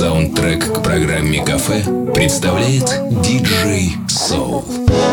Sometimes I don't want to silence my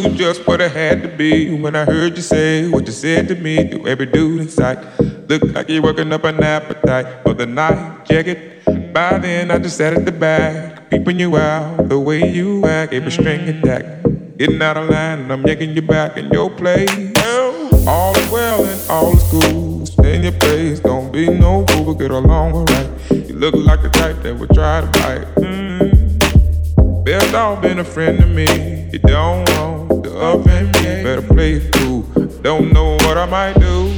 knew just what I had to be when I heard you say what you said to me to every dude in sight. Look like you're working up an appetite for the night jacket. By then, I just sat at the back, peeping you out the way you act, every string attack. Getting out of line, and I'm yanking you back in your place. All is well and all is cool. Stay in your place, don't be no fool, but get along alright. You look like the type that would try to bite. Mm. Best dog been a friend to me. You don't want offend me. Better play it. Don't know what I might do.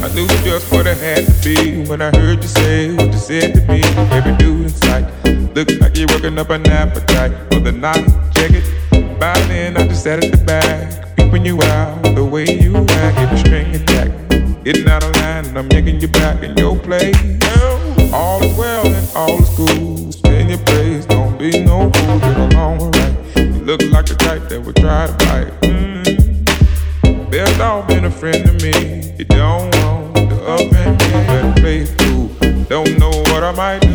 I knew just what I had to be when I heard you say what you said to me. Every dude in sight look like you're working up an appetite for the night. Check it. By then, I just sat at the back, peeping you out the way you act, every string attack. Getting out of line, and I'm yanking you back in your place. All is well and all is cool. Stay your place, don't be no fool. Get along alright. You look like the type that would try to bite. Mm. Best dog been a friend to me. You don't want to offend me. Better play it. Don't know what I might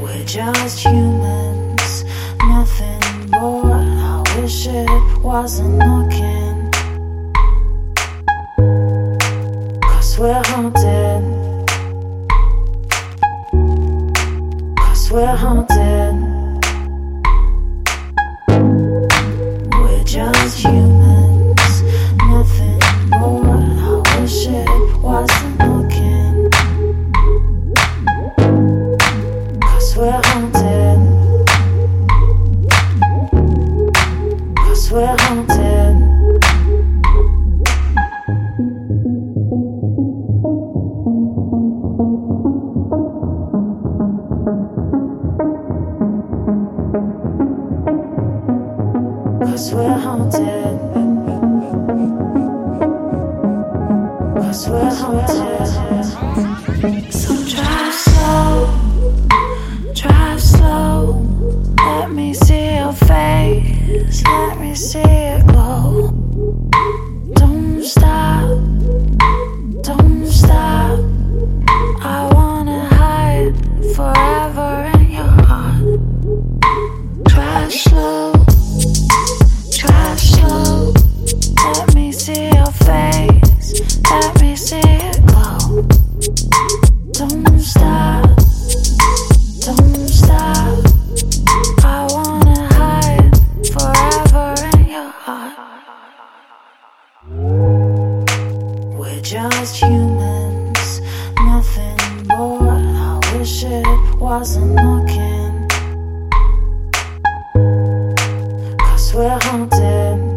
We're just humans, nothing more. I wish it wasn't looking. Cause we're haunted. haunted.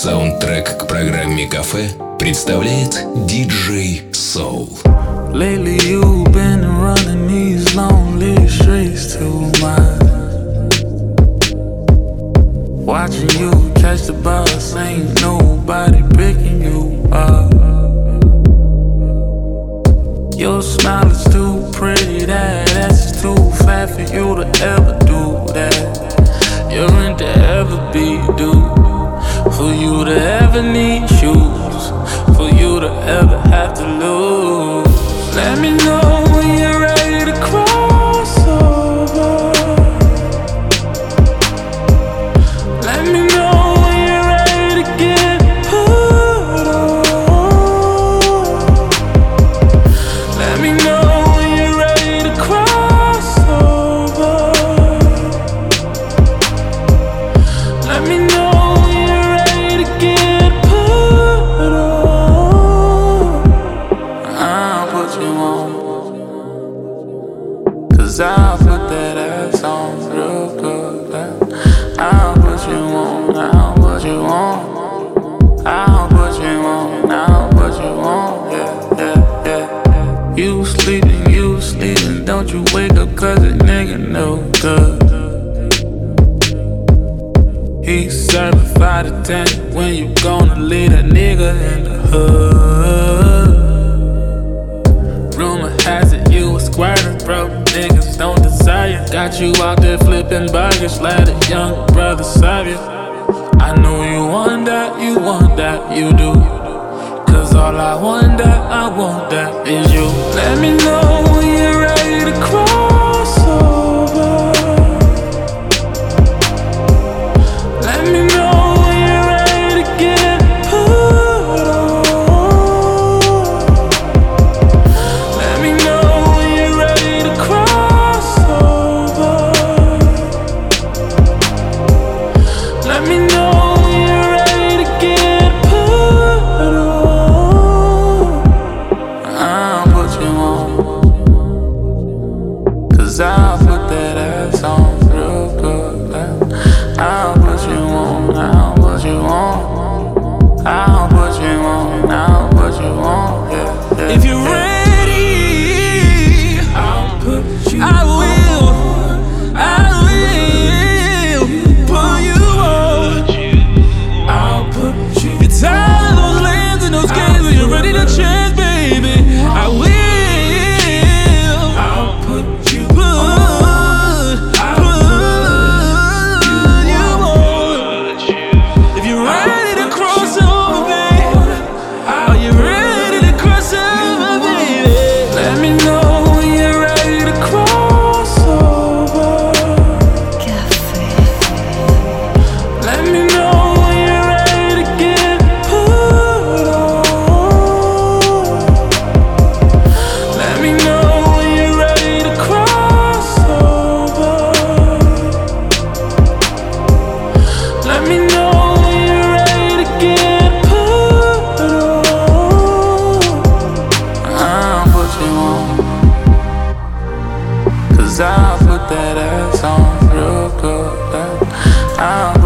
Саундтрек к программе «Кафе» представляет DJ Soul. Lately you've been running these lonely streets too much. Watching you catch the bus, ain't nobody picking you up. Your smile is too pretty, that that's too fat for you to ever do that. You're into ever be, dude. For you to ever need shoes, for you to ever have to lose. Let me know. nothing baggage, let a young brother savage. I know you want that, you want that, you do. Cause all I want that, I want that is you. Let me know. Oh.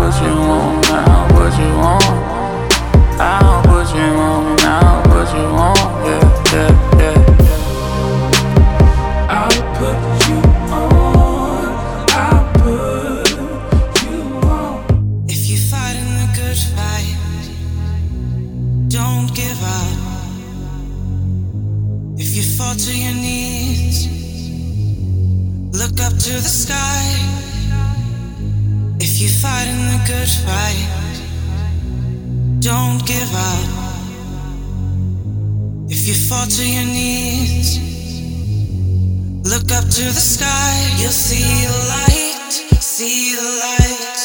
Give up. If you fall to your knees, look up to the sky. You'll see the light, see the light.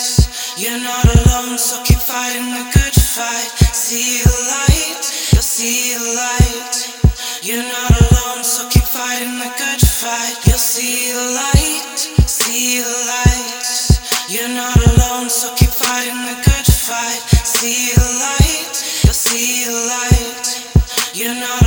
You're not alone, so keep fighting the good fight. See the light, you'll see the light. You're not alone, so keep fighting the good fight. You'll see the light, see the light. You're not alone, so keep fighting the good fight. See You know.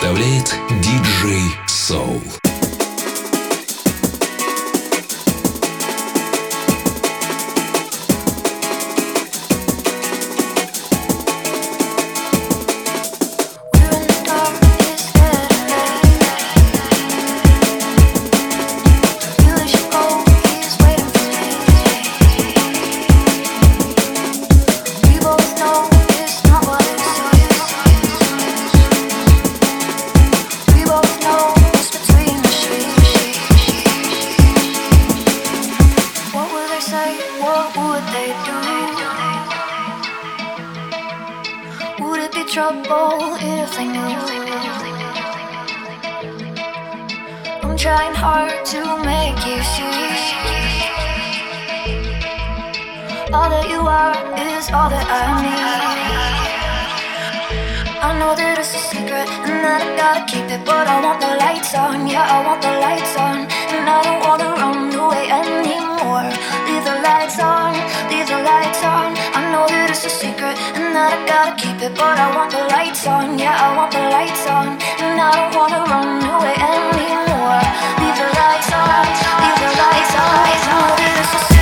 представляет Tonight I gotta keep it, but I want the lights on. Yeah, I want the lights on. And I don't wanna run away anymore. Leave the lights on, leave the lights on. Leave the lights on.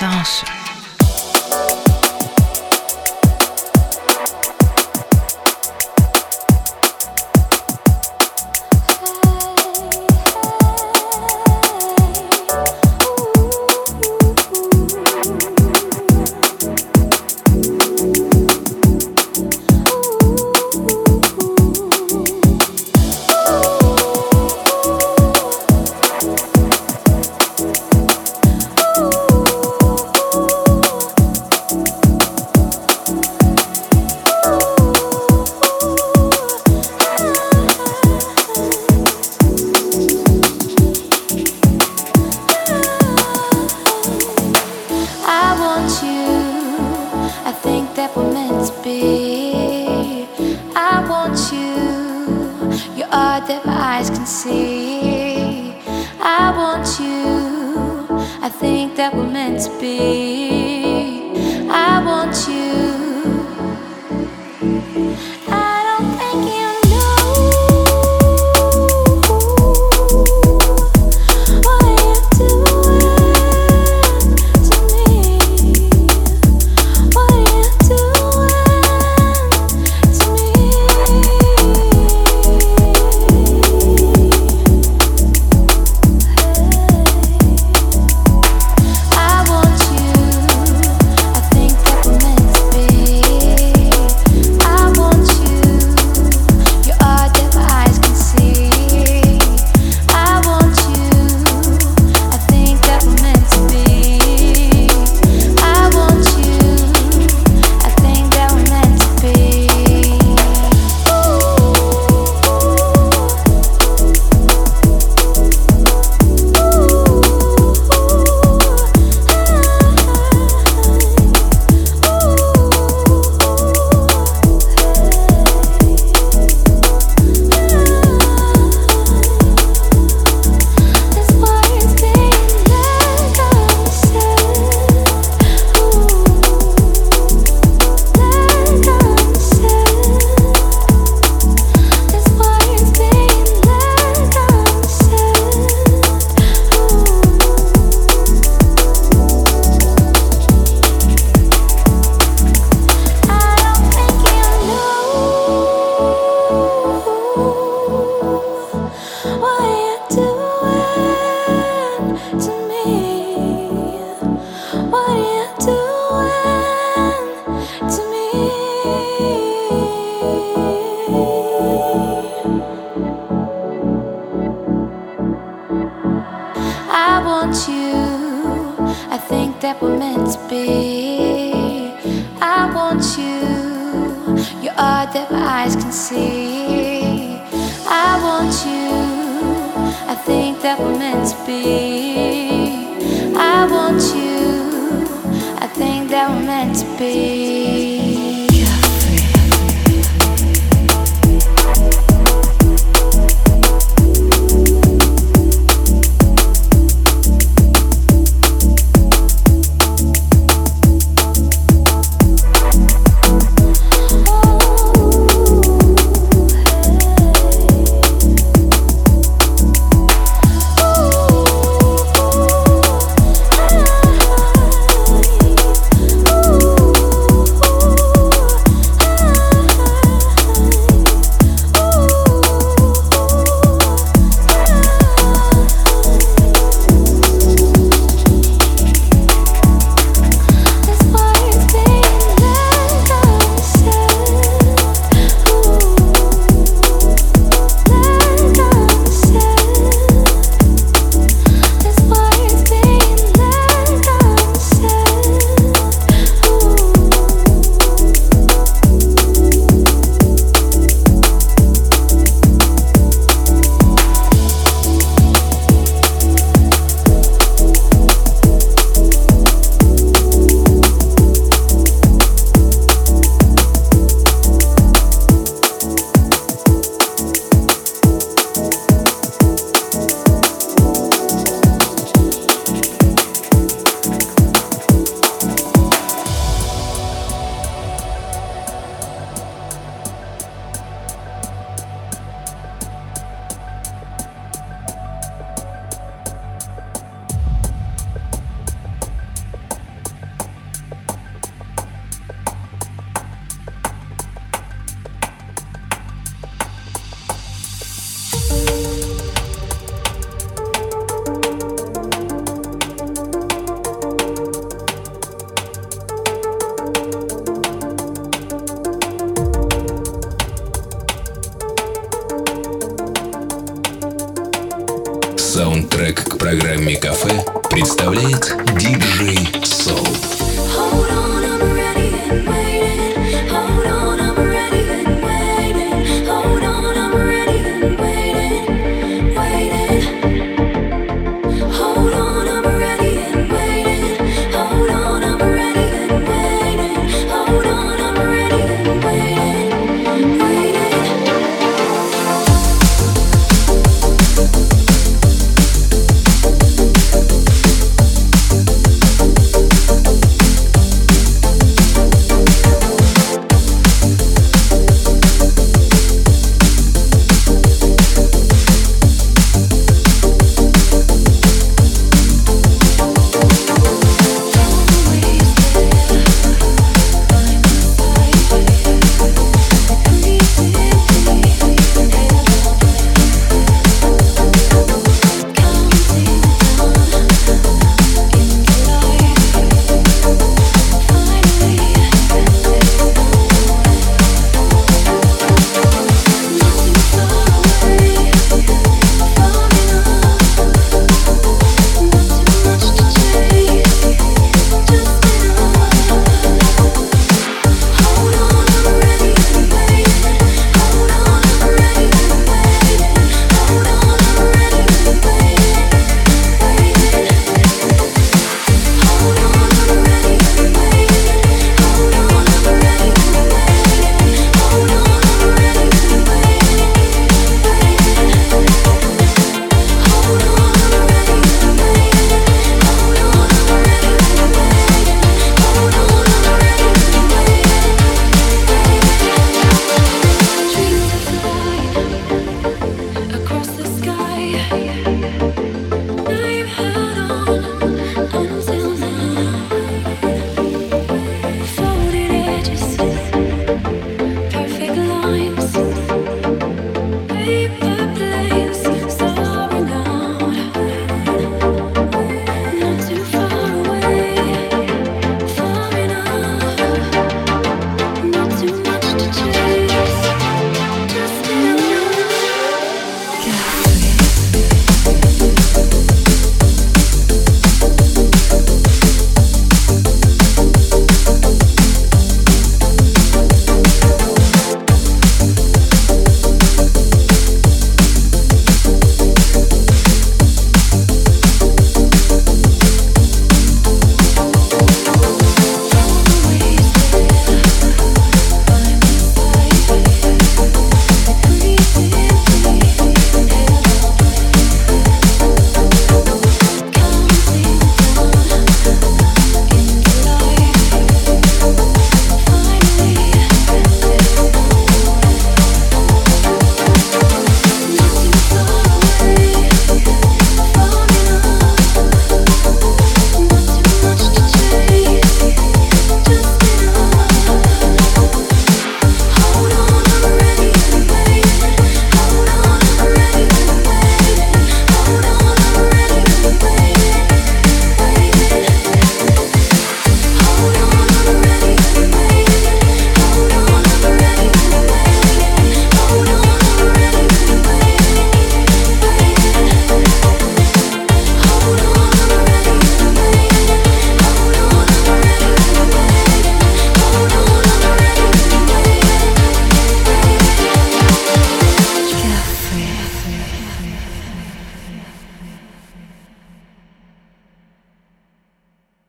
Sens.